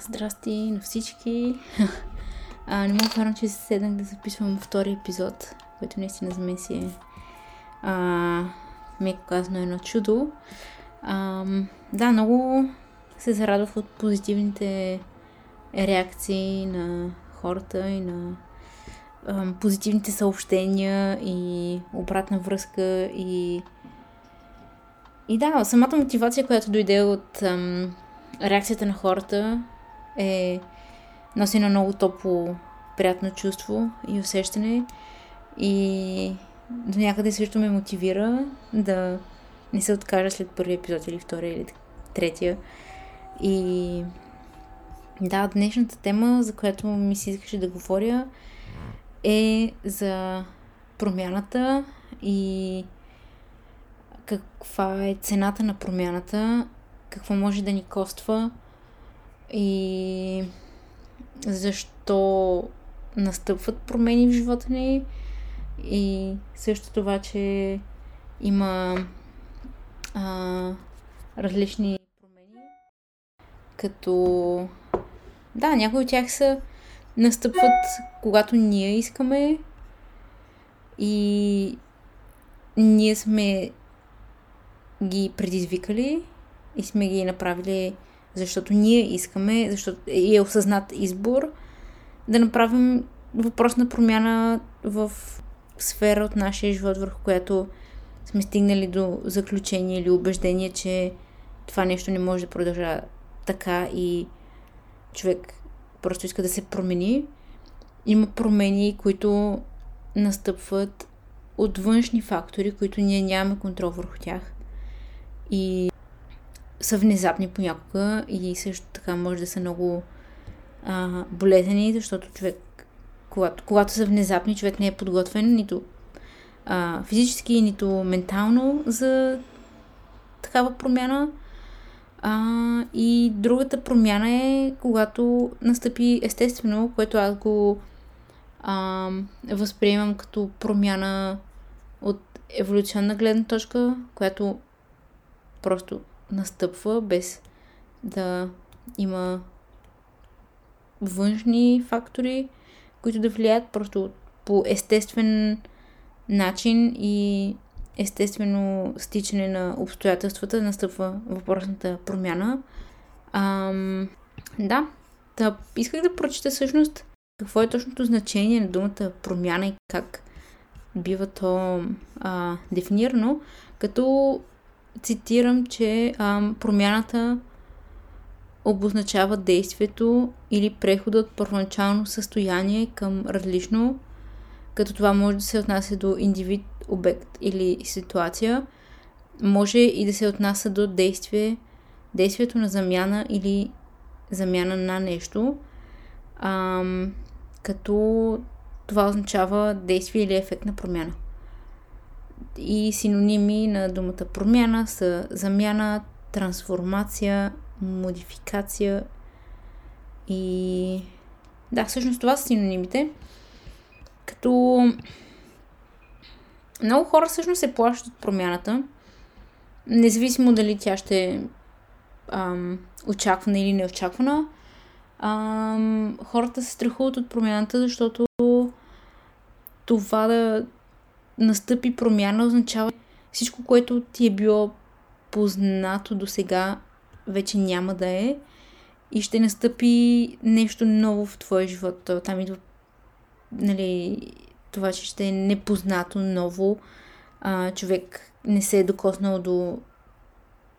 Здрасти на всички. А, не мога вярвам, че се седнах да записвам втори епизод, който наистина за мен си е а, меко казано едно чудо. А, да, много се зарадвах от позитивните реакции на хората и на а, позитивните съобщения и обратна връзка и и да, самата мотивация, която дойде от ам, реакцията на хората е носи на много топло, приятно чувство и усещане и до някъде също ме мотивира да не се откажа след първи епизод или втория или третия. И да, днешната тема, за която ми се искаше да говоря, е за промяната и каква е цената на промяната, какво може да ни коства и защо настъпват промени в живота ни? И също това, че има а, различни промени, като да, някои от тях са настъпват когато ние искаме. И ние сме ги предизвикали и сме ги направили защото ние искаме, защото е осъзнат избор да направим въпрос на промяна в сфера от нашия живот, върху която сме стигнали до заключение или убеждение, че това нещо не може да продължава така и човек просто иска да се промени. Има промени, които настъпват от външни фактори, които ние нямаме контрол върху тях. И са внезапни понякога и също така може да са много а, болезнени, защото човек, когато, когато са внезапни, човек не е подготвен нито а, физически, нито ментално за такава промяна. А, и другата промяна е когато настъпи естествено, което аз го а, възприемам като промяна от еволюционна гледна точка, която просто настъпва без да има външни фактори, които да влияят просто по естествен начин и естествено стичане на обстоятелствата настъпва въпросната промяна. Ам, да, да, исках да прочита всъщност какво е точното значение на думата промяна и как бива то а, дефинирано, като цитирам, че а, промяната обозначава действието или прехода от първоначално състояние към различно, като това може да се отнася до индивид, обект или ситуация, може и да се отнася до действие, действието на замяна или замяна на нещо, а, като това означава действие или ефект на промяна и синоними на думата промяна са замяна, трансформация, модификация и... Да, всъщност това са синонимите. Като много хора всъщност се плащат от промяната, независимо дали тя ще ам, очаквана или неочаквана. Ам, хората се страхуват от промяната, защото това да настъпи промяна означава всичко, което ти е било познато до сега, вече няма да е и ще настъпи нещо ново в твоя живот. Там идва нали, това, че ще е непознато, ново. А, човек не се е докоснал до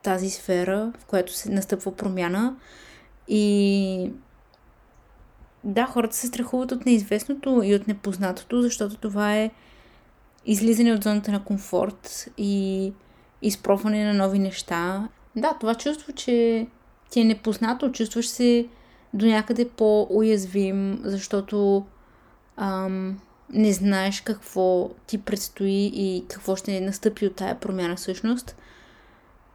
тази сфера, в която се настъпва промяна. И да, хората се страхуват от неизвестното и от непознатото, защото това е излизане от зоната на комфорт и изпробване на нови неща. Да, това чувство, че ти е непознато, чувстваш се до някъде по-уязвим, защото ам, не знаеш какво ти предстои и какво ще настъпи от тая промяна всъщност.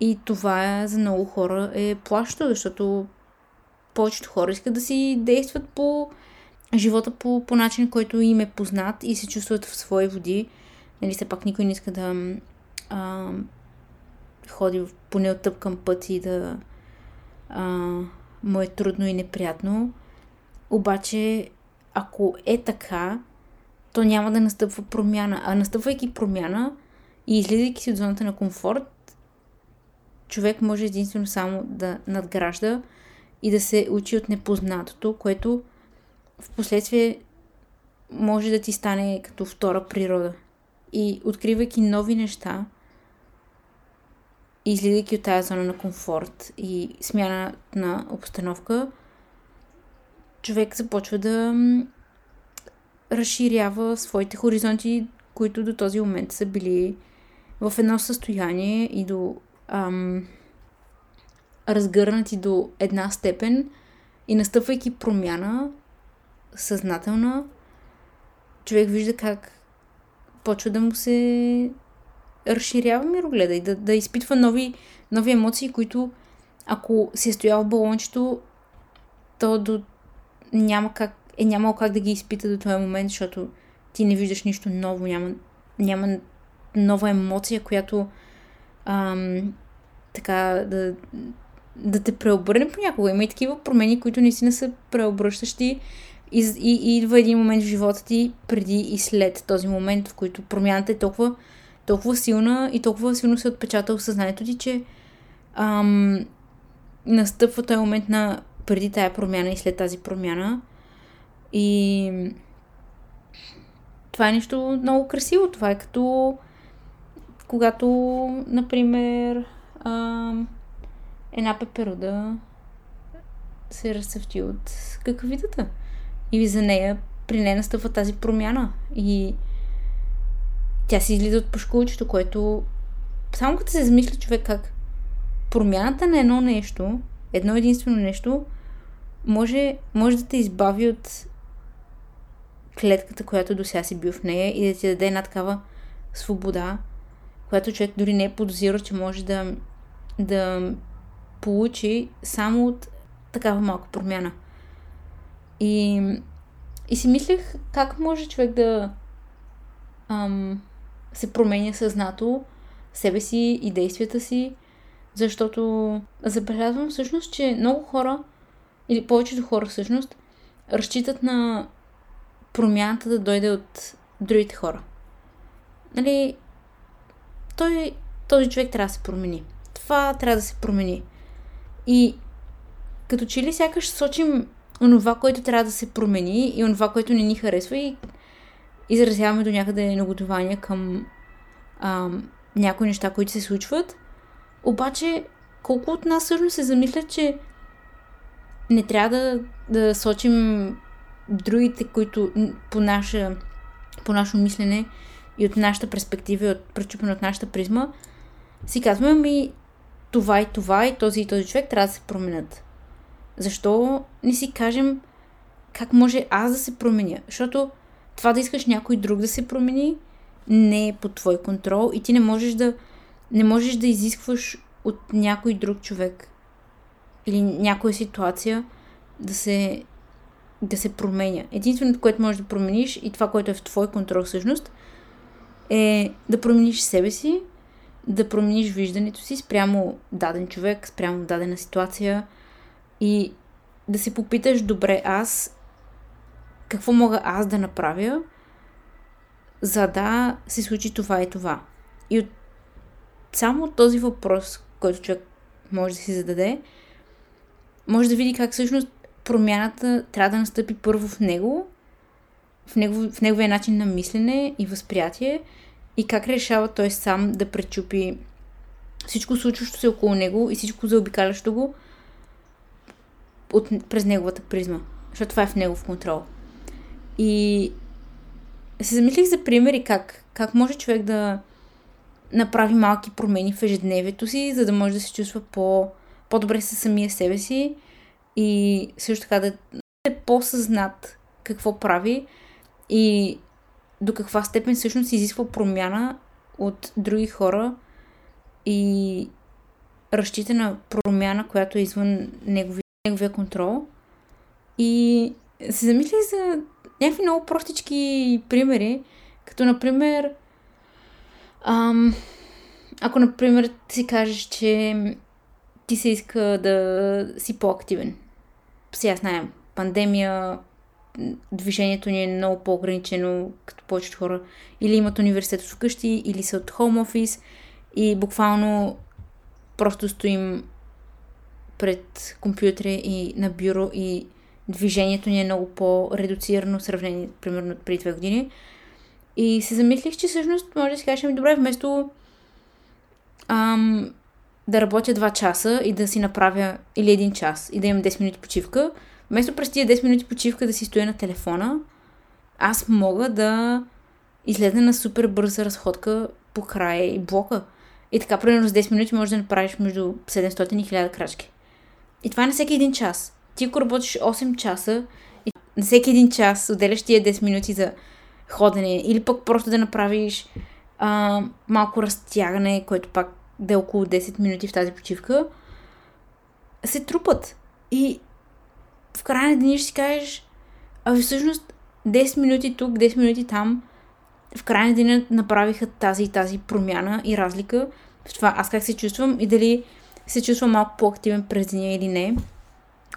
И това за много хора е плащо, защото повечето хора искат да си действат по живота по, по начин, който им е познат и се чувстват в свои води нали, все пак никой не иска да а, ходи по неотъпкан път и да а, му е трудно и неприятно. Обаче, ако е така, то няма да настъпва промяна. А настъпвайки промяна и излизайки си от зоната на комфорт, човек може единствено само да надгражда и да се учи от непознатото, което в последствие може да ти стане като втора природа. И откривайки нови неща, излизайки от тази зона на комфорт и смяна на обстановка, човек започва да разширява своите хоризонти, които до този момент са били в едно състояние и до ам, разгърнати до една степен и настъпвайки промяна съзнателна, човек вижда как почва да му се разширява мирогледа и да, да изпитва нови, нови емоции, които ако си е стоял в балончето, то до, няма как, е нямало как да ги изпита до този момент, защото ти не виждаш нищо ново, няма, няма нова емоция, която ам, така да, да те преобърне понякога. Има и такива промени, които наистина са преобръщащи и, и, идва един момент в живота ти преди и след този момент, в който промяната е толкова, толкова силна и толкова силно се отпечата в съзнанието ти, че ам, настъпва този момент на преди тая промяна и след тази промяна. И това е нещо много красиво. Това е като когато, например, ам, една пеперуда се разцъфти от какавитата. И за нея, при нея настъпва тази промяна. И тя си излиза от пашкулчето, което само като се замисля човек как промяната на едно нещо, едно единствено нещо, може, може да те избави от клетката, която до сега си бил в нея и да ти даде една такава свобода, която човек дори не е подозирал, че може да, да получи само от такава малка промяна. И, и си мислех как може човек да ам, се променя съзнато себе си и действията си, защото забелязвам всъщност, че много хора, или повечето хора всъщност, разчитат на промяната да дойде от другите хора. Нали, той, този човек трябва да се промени. Това трябва да се промени. И като че ли сякаш сочим онова, което трябва да се промени и онова, което не ни харесва и изразяваме до някъде негодование към а, някои неща, които се случват. Обаче, колко от нас всъщност се замислят, че не трябва да, да сочим другите, които по, наша, по наше мислене и от нашата перспектива, и от пречупено от нашата призма, си казваме ми това и това и този и този човек трябва да се променят. Защо не си кажем как може аз да се променя? Защото това да искаш някой друг да се промени не е под твой контрол и ти не можеш да не можеш да изискваш от някой друг човек или някоя ситуация да се да се променя. Единственото, което можеш да промениш и това, което е в твой контрол всъщност, е да промениш себе си, да промениш виждането си спрямо даден човек, спрямо дадена ситуация и да се попиташ, добре, аз какво мога аз да направя, за да се случи това и това. И от само от този въпрос, който човек може да си зададе, може да види как всъщност промяната трябва да настъпи първо в него, в, него, в неговия начин на мислене и възприятие и как решава той сам да пречупи всичко случващо се около него и всичко заобикалящо го от, през неговата призма. Защото това е в негов контрол. И се замислих за примери как, как може човек да направи малки промени в ежедневието си, за да може да се чувства по, по-добре със самия себе си и също така да е по-съзнат какво прави и до каква степен всъщност изисква промяна от други хора и разчита на промяна, която е извън неговия, неговия контрол. И се замислих за някакви много простички примери, като например ам, ако например си кажеш, че ти се иска да си по-активен сега знаем, пандемия, движението ни е много по-ограничено, като повечето хора или имат университет вкъщи, или са от хоум офис и буквално просто стоим пред компютъра и на бюро и движението ни е много по-редуцирано в сравнение, примерно, преди две години. И се замислих, че всъщност може да си кажем, добре, вместо ам, да работя 2 часа и да си направя или един час и да имам 10 минути почивка, вместо през тия 10 минути почивка да си стоя на телефона, аз мога да излезна на супер бърза разходка по края и блока. И така, примерно с 10 минути можеш да направиш между 700 и 1000 крачки. И това е на всеки един час. Ти ако работиш 8 часа и на всеки един час отделяш тия 10 минути за ходене или пък просто да направиш а, малко разтягане, което пак да е около 10 минути в тази почивка, се трупат. И в края на деня ще си кажеш, а всъщност 10 минути тук, 10 минути там, в края на деня направиха тази и тази промяна и разлика в това аз как се чувствам и дали се чувствам малко по-активен през деня или не.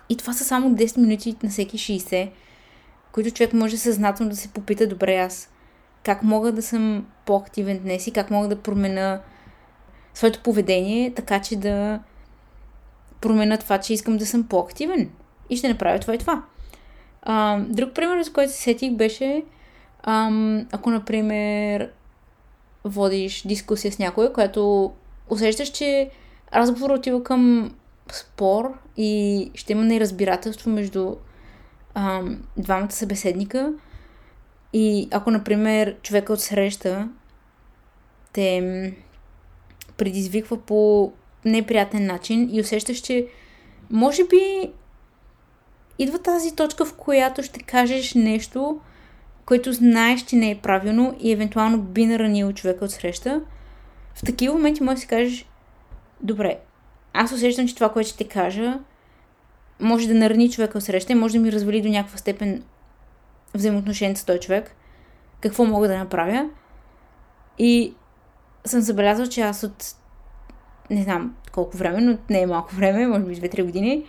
И това са само 10 минути на всеки 60, които човек може съзнателно да се попита, добре аз, как мога да съм по-активен днес и как мога да променя своето поведение, така че да променя това, че искам да съм по-активен. И ще направя това и това. А, друг пример, за който се сетих, беше ам, ако, например, водиш дискусия с някой, която усещаш, че разговор отива към спор и ще има неразбирателство между ам, двамата събеседника. И ако, например, човека от среща те предизвиква по неприятен начин и усещаш, че може би идва тази точка, в която ще кажеш нещо, което знаеш, че не е правилно и евентуално би наранил човека от среща, в такива моменти може да си кажеш, добре, аз усещам, че това, което ще кажа, може да нарани човека от среща и може да ми развали до някаква степен взаимоотношението с този човек. Какво мога да направя? И съм забелязала, че аз от не знам колко време, но не е малко време, може би 2-3 години,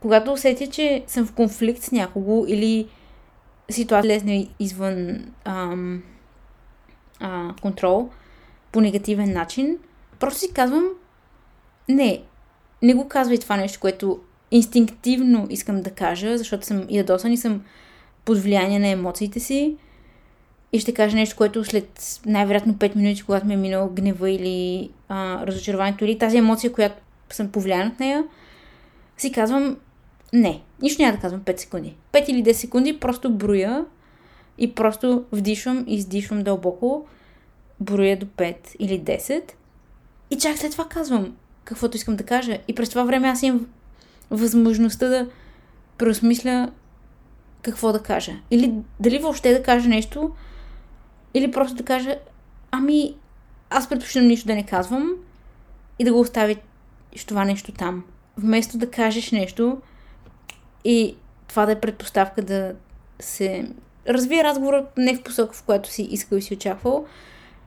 когато усетя, че съм в конфликт с някого или ситуация лесна извън ам, а, контрол по негативен начин, просто си казвам не, не го казвай това нещо, което инстинктивно искам да кажа, защото съм ядосан и съм под влияние на емоциите си. И ще кажа нещо, което след най-вероятно 5 минути, когато ми е минал гнева или а, разочарованието или тази емоция, която съм повлиян от нея, си казвам не, нищо няма да казвам 5 секунди. 5 или 10 секунди просто броя и просто вдишвам издишвам дълбоко, броя до 5 или 10 и чак след това казвам каквото искам да кажа. И през това време аз имам възможността да преосмисля какво да кажа. Или дали въобще да кажа нещо, или просто да кажа, ами, аз предпочитам нищо да не казвам и да го оставиш това нещо там. Вместо да кажеш нещо и това да е предпоставка да се развие разговора не в посока, в която си искал и си очаквал.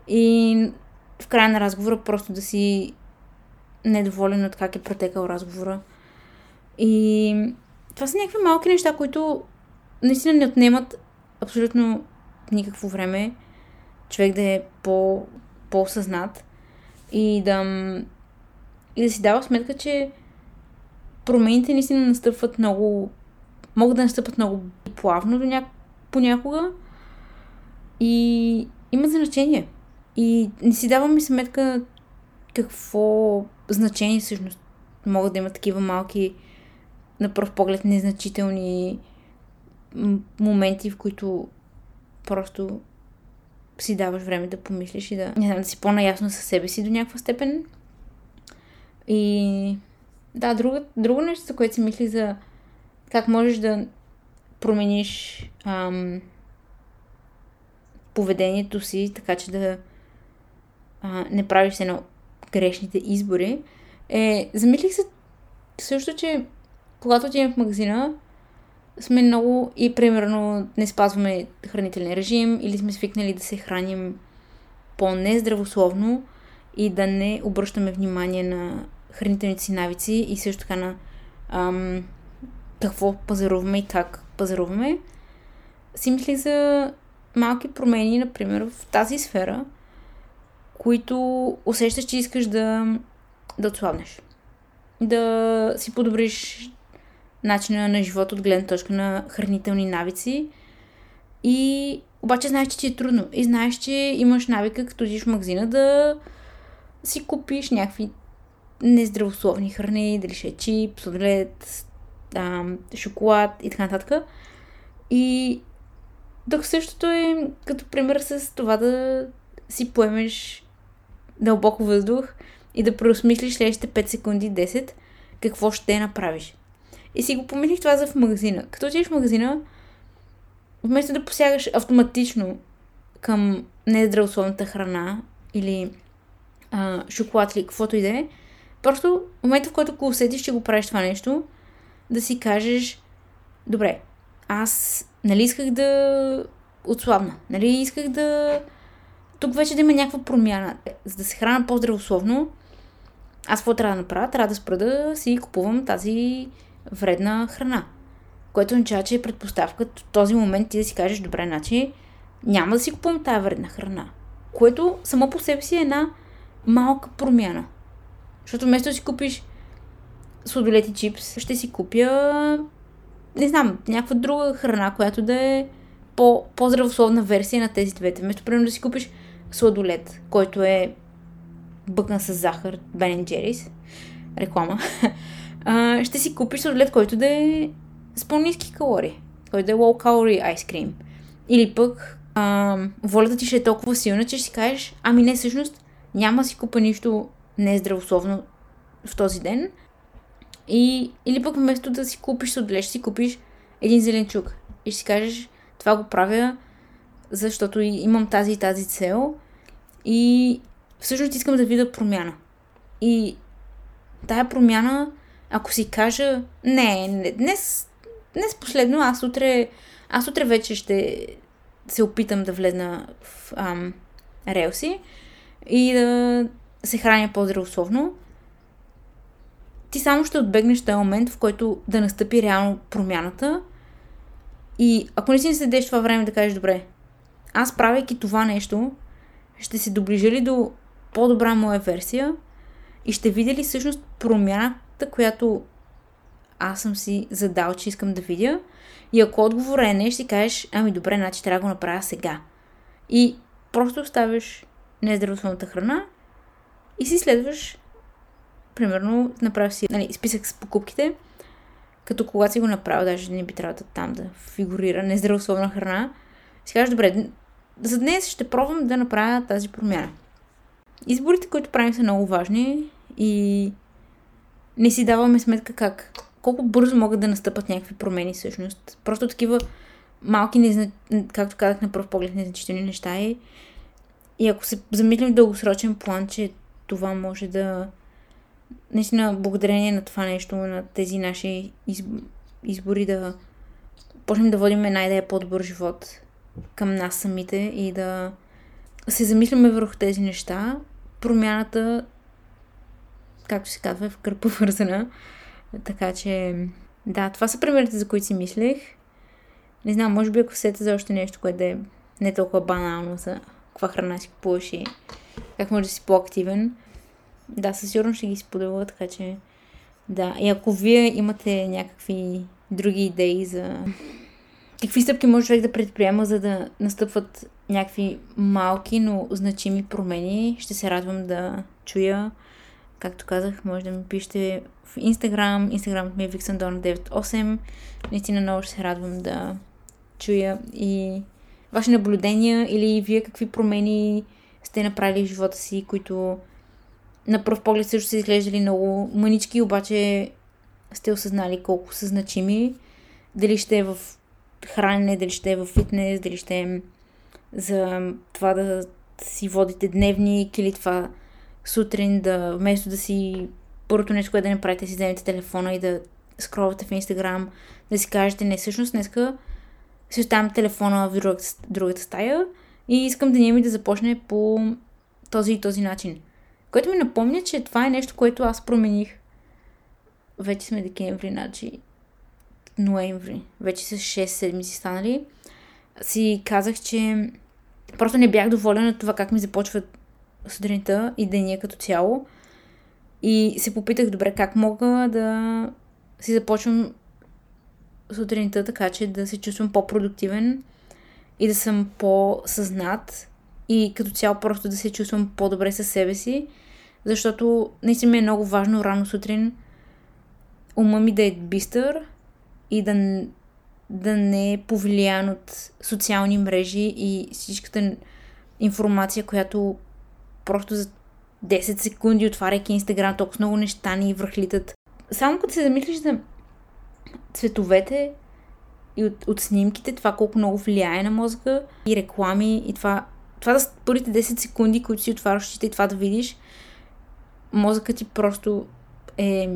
И в края на разговора просто да си недоволен от как е протекал разговора. И това са някакви малки неща, които наистина не отнемат абсолютно никакво време човек да е по, по-осъзнат и да, и да си дава сметка, че промените наистина настъпват много, могат да настъпват много плавно до ня... понякога и имат значение. И не си давам и сметка какво значение всъщност могат да имат такива малки, на пръв поглед незначителни моменти, в които просто си даваш време да помислиш и да, не знам, да си по-наясно със себе си до някаква степен. И да, друго, друго нещо, за което си мисли за как можеш да промениш ам, поведението си, така че да а, не правиш едно грешните избори, е, замислих се също, че когато отидем в магазина, сме много и примерно не спазваме хранителен режим или сме свикнали да се храним по-нездравословно и да не обръщаме внимание на хранителните си навици и също така на ам, какво пазаруваме и как пазаруваме, си мисли за малки промени, например, в тази сфера, които усещаш, че искаш да, да отслабнеш. Да си подобриш начина на живот от гледна точка на хранителни навици. И обаче знаеш, че ти е трудно. И знаеш, че имаш навика, като идиш в магазина, да си купиш някакви нездравословни храни, дали ще е чип, сладолет, шоколад и така нататък. И док същото е като пример с това да си поемеш дълбоко въздух и да преосмислиш следващите 5 секунди, 10, какво ще направиш. И си го помислих това за в магазина. Като отидеш в магазина, вместо да посягаш автоматично към нездравословната храна или а, шоколад или каквото и да е, просто в момента, в който го усетиш, че го правиш това нещо, да си кажеш, добре, аз нали исках да отслабна, нали исках да тук вече да има някаква промяна. За да се храна по-здравословно, аз какво трябва да направя? Трябва да спра да си купувам тази вредна храна. Което означава, че е предпоставка този момент ти да си кажеш, добре, значи няма да си купувам тази вредна храна. Което само по себе си е една малка промяна. Защото вместо да си купиш сладолет и чипс, ще си купя не знам, някаква друга храна, която да е по, по-здравословна версия на тези двете. Вместо, примерно, да си купиш сладолет, който е бъкан с захар, Ben Jerry's, реклама, ще си купиш сладолет, който да е с по-низки калории, който да е low calorie ice cream. Или пък а, волята ти ще е толкова силна, че ще си кажеш, ами не, всъщност няма да си купа нищо нездравословно в този ден. И, или пък вместо да си купиш сладолет, ще си купиш един зеленчук. И ще си кажеш, това го правя, защото имам тази и тази цел. И всъщност искам да видя промяна. И тая промяна, ако си кажа, не, не днес, днес последно, аз утре, аз утре вече ще се опитам да влезна в ам, релси и да се храня по-здравословно, ти само ще отбегнеш този момент, в който да настъпи реално промяната. И ако не си седеш това време да кажеш, добре, аз правейки това нещо, ще се доближа ли до по-добра моя версия и ще видя ли всъщност промяната, която аз съм си задал, че искам да видя. И ако отговор е не, ще си кажеш, ами добре, значи трябва да го направя сега. И просто оставяш нездравословната храна и си следваш, примерно, направиш си нали, списък с покупките, като когато си го направил, даже не би трябвало там да фигурира нездравословна храна, си кажеш, добре, за днес ще пробвам да направя тази промяна. Изборите, които правим, са много важни и не си даваме сметка как, колко бързо могат да настъпат някакви промени всъщност. Просто такива малки, незна... както казах на пръв поглед, незначителни неща и, и ако се замислим в дългосрочен план, че това може да наистина благодарение на това нещо, на тези наши избори да почнем да водим една идея по-добър живот към нас самите и да се замисляме върху тези неща, промяната, както се казва, е в кърпа вързана. Така че, да, това са примерите, за които си мислех. Не знам, може би ако сете за още нещо, което е не толкова банално за каква храна си купуваш и как може да си по-активен. Да, със сигурност ще ги споделя, така че да. И ако вие имате някакви други идеи за какви стъпки може човек да предприема, за да настъпват някакви малки, но значими промени, ще се радвам да чуя. Както казах, може да ми пишете в Instagram. Instagram ми е vixandon98. Наистина много ще се радвам да чуя и ваши наблюдения или вие какви промени сте направили в живота си, които на пръв поглед също са изглеждали много мънички, обаче сте осъзнали колко са значими. Дали ще е в хранене, дали ще е в фитнес, дали ще е за това да си водите дневник или това сутрин да вместо да си първото нещо, което да направите, си вземете телефона и да скролвате в Инстаграм, да си кажете, не, всъщност днеска си оставям телефона в другата, другата стая и искам деня ми да започне по този и този начин. Което ми напомня, че това е нещо, което аз промених. Вече сме декември, значи ноември, вече с 6 седмици станали, си казах, че просто не бях доволен от това как ми започва сутринта и деня като цяло. И се попитах, добре, как мога да си започвам сутринта така, че да се чувствам по-продуктивен и да съм по-съзнат и като цяло просто да се чувствам по-добре със себе си, защото наистина ми е много важно рано сутрин ума ми да е бистър и да, да не е повлиян от социални мрежи и всичката информация, която просто за 10 секунди, отваряйки Инстаграм, толкова много неща ни връхлитат. Само като се замислиш за цветовете и от, от снимките, това колко много влияе на мозъка и реклами и това, това да първите 10 секунди, които си отваряш и това да видиш, мозъкът ти просто е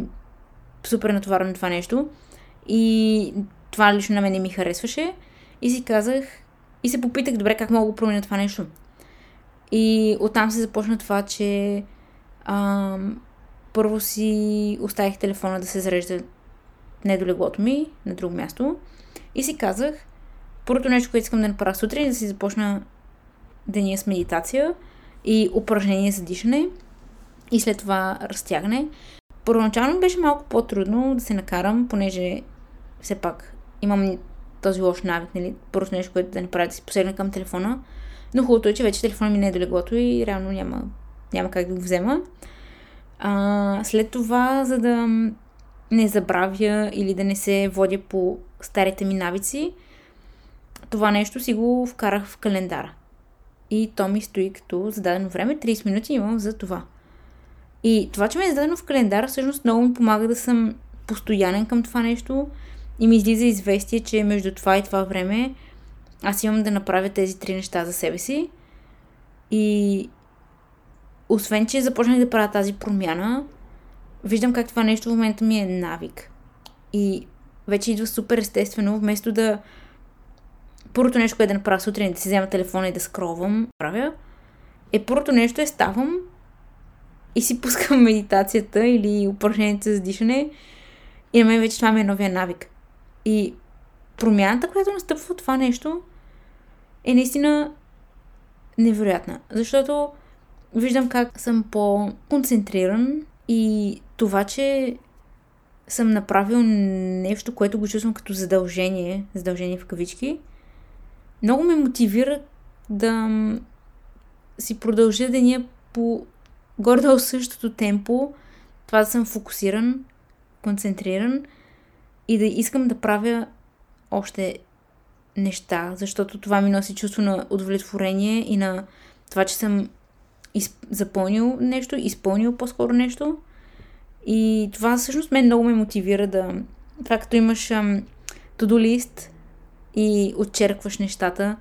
супер натоварен на това нещо. И това лично на мен не ми харесваше. И си казах, и се попитах, добре, как мога да променя това нещо. И оттам се започна това, че ам, първо си оставих телефона да се зарежда не до леглото ми, на друго място. И си казах, първото нещо, което искам да направя сутрин, е да си започна деня с медитация и упражнение за дишане и след това разтягане. Първоначално беше малко по-трудно да се накарам, понеже все пак имам този лош навик, нали? Първото нещо, което да направя, да си посегна към телефона. Но хубавото е, че вече телефона ми не е до леглото и реално няма, няма как да го взема. А, след това, за да не забравя или да не се водя по старите ми навици, това нещо си го вкарах в календара. И то ми стои като зададено време. 30 минути имам за това. И това, че ми е зададено в календара, всъщност много ми помага да съм постоянен към това нещо и ми излиза известие, че между това и това време аз имам да направя тези три неща за себе си. И освен, че започнах да правя тази промяна, виждам как това нещо в момента ми е навик. И вече идва супер естествено, вместо да... Първото нещо, което да направя сутрин, да си взема телефона и да скровам, правя, е първото нещо е ставам и си пускам медитацията или упражнението за дишане и на мен вече това ми е новия навик. И промяната, която настъпва от това нещо, е наистина невероятна. Защото виждам как съм по-концентриран и това, че съм направил нещо, което го чувствам като задължение, задължение в кавички, много ме мотивира да си продължа деня по гордо същото темпо, това да съм фокусиран, концентриран и да искам да правя още неща, защото това ми носи чувство на удовлетворение и на това, че съм из... запълнил нещо, изпълнил по-скоро нещо. И това всъщност мен много ме мотивира да... Това като имаш ам, to-do list и отчеркваш нещата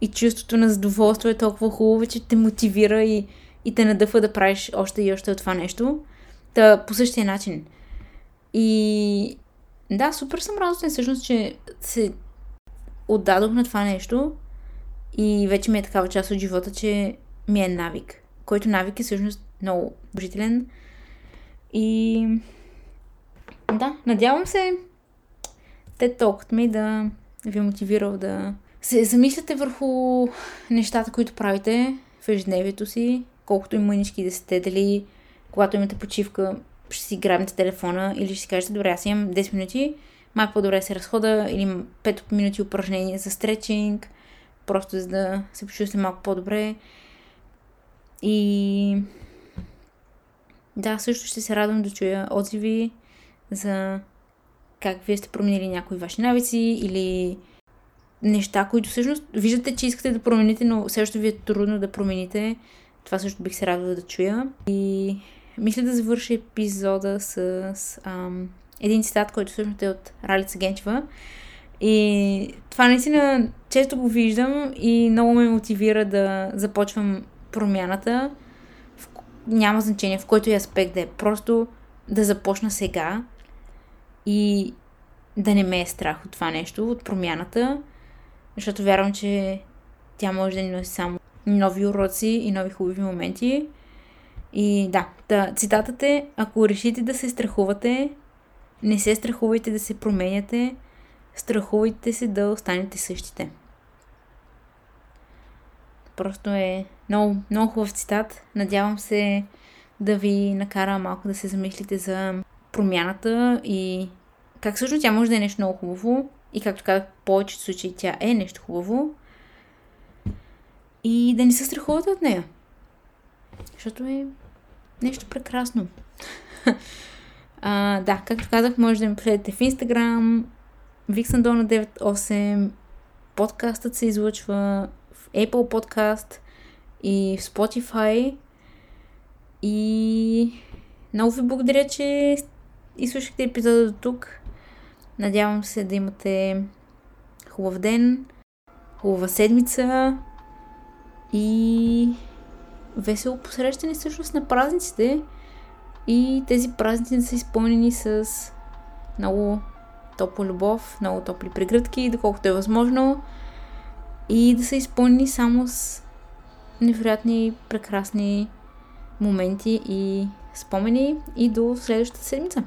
и чувството на задоволство е толкова хубаво, че те мотивира и, и те надъфва да правиш още и още от това нещо. Та, по същия начин. И да, супер съм радостен всъщност, че се отдадох на това нещо и вече ми е такава част от живота, че ми е навик, който навик е всъщност много положителен. И да, надявам се те толкът ми да ви е мотивирал да се замисляте върху нещата, които правите в ежедневието си, колкото и мънички да сте, дали когато имате почивка, ще си грабнете телефона или ще си кажете, добре, аз имам 10 минути, малко по-добре се разхода или 5 минути упражнение за стречинг, просто за да се почувствате малко по-добре. И да, също ще се радвам да чуя отзиви за как вие сте променили някои ваши навици или неща, които всъщност виждате, че искате да промените, но все още ви е трудно да промените. Това също бих се радвала да чуя. И мисля да завърши епизода с ам, един цитат, който всъщност е от Ралица Генчева. И това наистина често го виждам и много ме мотивира да започвам промяната. В, няма значение в който и аспект да е. Просто да започна сега и да не ме е страх от това нещо, от промяната, защото вярвам, че тя може да ни носи само нови уроци и нови хубави моменти. И да, да, цитатът е, ако решите да се страхувате, не се страхувайте да се променяте, страхувайте се да останете същите. Просто е много, много хубав цитат. Надявам се да ви накара малко да се замислите за промяната и как също тя може да е нещо много хубаво и както казах, повечето случаи тя е нещо хубаво и да не се страхувате от нея. Защото е нещо прекрасно. а, да, както казах, може да ми последите в Instagram, Vixandona 98, подкастът се излъчва в Apple Podcast и в Spotify. И много ви благодаря, че изслушахте епизода до тук. Надявам се да имате хубав ден, хубава седмица и весело посрещане всъщност на празниците и тези празници са изпълнени с много топла любов, много топли прегръдки, доколкото е възможно и да са изпълнени само с невероятни, прекрасни моменти и спомени и до следващата седмица.